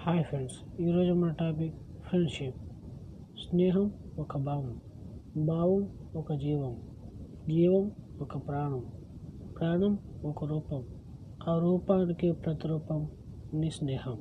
Hi friends ఈరోజు మన topic friendship స్నేహం ఒక భావం భావం ఒక జీవం జీవం ఒక ప్రాణం ప్రాణం ఒక రూపం. ఆ రూపానికి ప్రతిరూపం నీ స్నేహం.